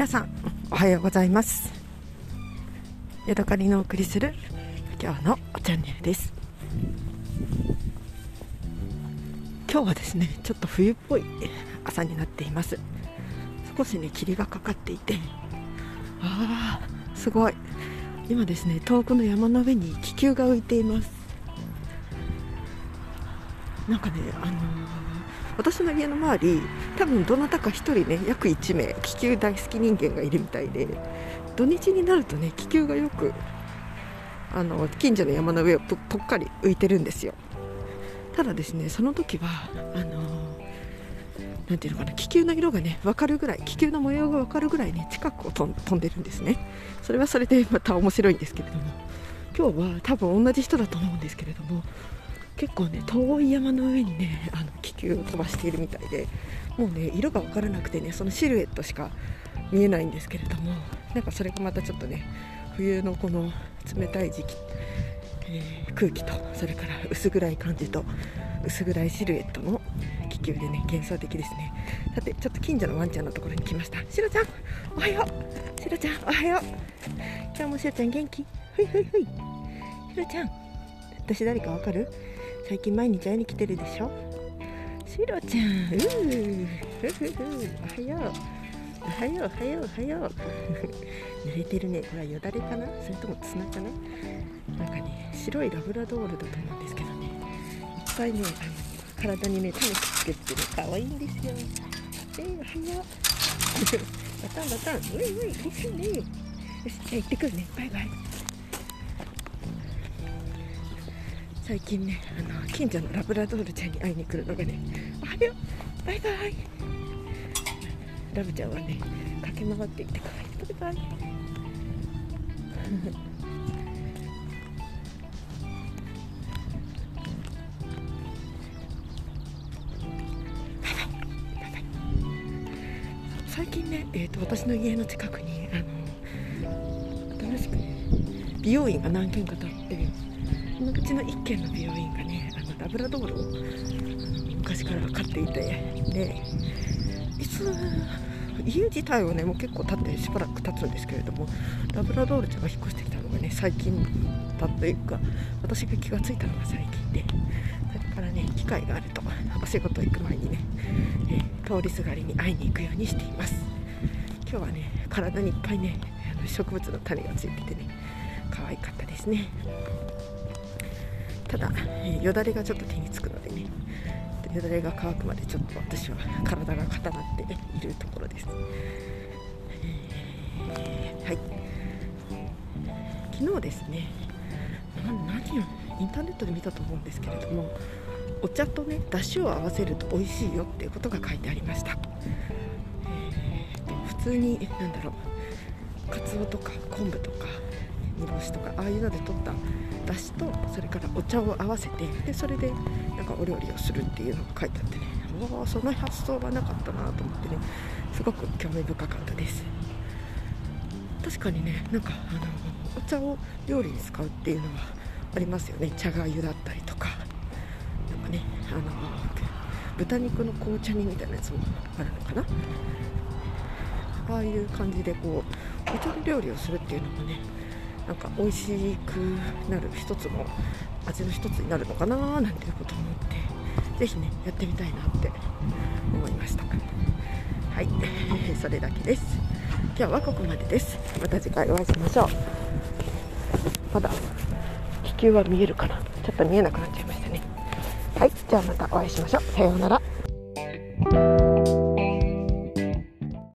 皆さんおはようございます。ヤドカリのお送りする今日のチャンネルです。今日はですねちょっと冬っぽい朝になっています。少しね霧がかかっていてあーすごい。今ですね遠くの山の上に気球が浮いています。なんかねあのー、私の家の周り多分どなたか1人ね約1名気球大好き人間がいるみたいで土日になるとね気球がよくあの近所の山の上をぽっかり浮いてるんですよ。ただですねその時はあのなんていうのかな気球の色がね分かるぐらい気球の模様が分かるぐらいね近くを飛んでるんですね。それはそれでまた面白いんですけれども今日は多分同じ人だと思うんですけれども結構ね遠い山の上にねあの気球を飛ばしているみたいでもうね色が分からなくてねそのシルエットしか見えないんですけれどもなんかそれがまたちょっとね冬のこの冷たい時期、えー、空気とそれから薄暗い感じと薄暗いシルエットの気球でね幻想的ですね。さてちょっと近所のワンちゃんのところに来ました。しろちゃんおはよう。しろちゃんおはよう。今日もしろちゃん元気？ふいふいふい。しろちゃん私誰かわかる？最近毎日会いに来てるでしょ？しろちゃん。うーふふふおはよう。おはよう。おはよう。おはよう。濡れてるね。これはよだれかな？それとも砂かななんかね白いラブラドールだと思うんですけどね。いっぱいねあの体にねタネつけてね可愛いんですよ。えー、おはよう。バタンバタン。ういうい。嬉しいね。よしじゃあ行ってくるね。バイバイ最近ねあの近所のラブラドールちゃんに会いに来るのがねおはようバイバイ。ラブちゃんはね駆け回っていってかわいいバイバイ。最近ね、えーと、私の家の近くにあの新しくね美容院が何軒か建ってそのうちの1軒の美容院がねあのラブラドールを昔から飼っていてでいつ家自体はねもう結構経ってしばらく経つんですけれどもラブラドールちゃんが引っ越してきたのがね最近だというか私が気が付いたのが最近でそれからね機会があるとお仕事行く前にね、え、通りすがりに会いに行くようにしています。今日はね体にいっぱいね植物の種がついててね可愛かったですね。ただ、よだれがちょっと手につくのでね。よだれが乾くまでちょっと私は体が固まっているところです、えー、はい。昨日ですね何をインターネットで見たと思うんですけれどもお茶とねだしを合わせると美味しいよっていうことが書いてありました、えー、普通に何だろうかつおとか昆布とか煮干しとかああいうので取っただしとそれからお茶を合わせてでそれでなんかお料理をするっていうのが書いてあってね。おその発想はなかったなと思ってね。すごく興味深かったです。確かにねなんかあのお茶を料理に使うっていうのはありますよね。茶がゆだったりとか。なんかねあの豚肉の紅茶煮みたいなやつもあるのかな。ああいう感じでこうお茶の料理をするっていうのもねなんか美味しくなる一つの味の一つになるのかななんていうことを思ってぜひねやってみたいなって思いました。はい。それだけです。今日はここまでです。また次回お会いしましょう。まだ気球は見えるかな。ちょっと見えなくなっちゃいましたね。はい。じゃあまたお会いしましょう。さようなら。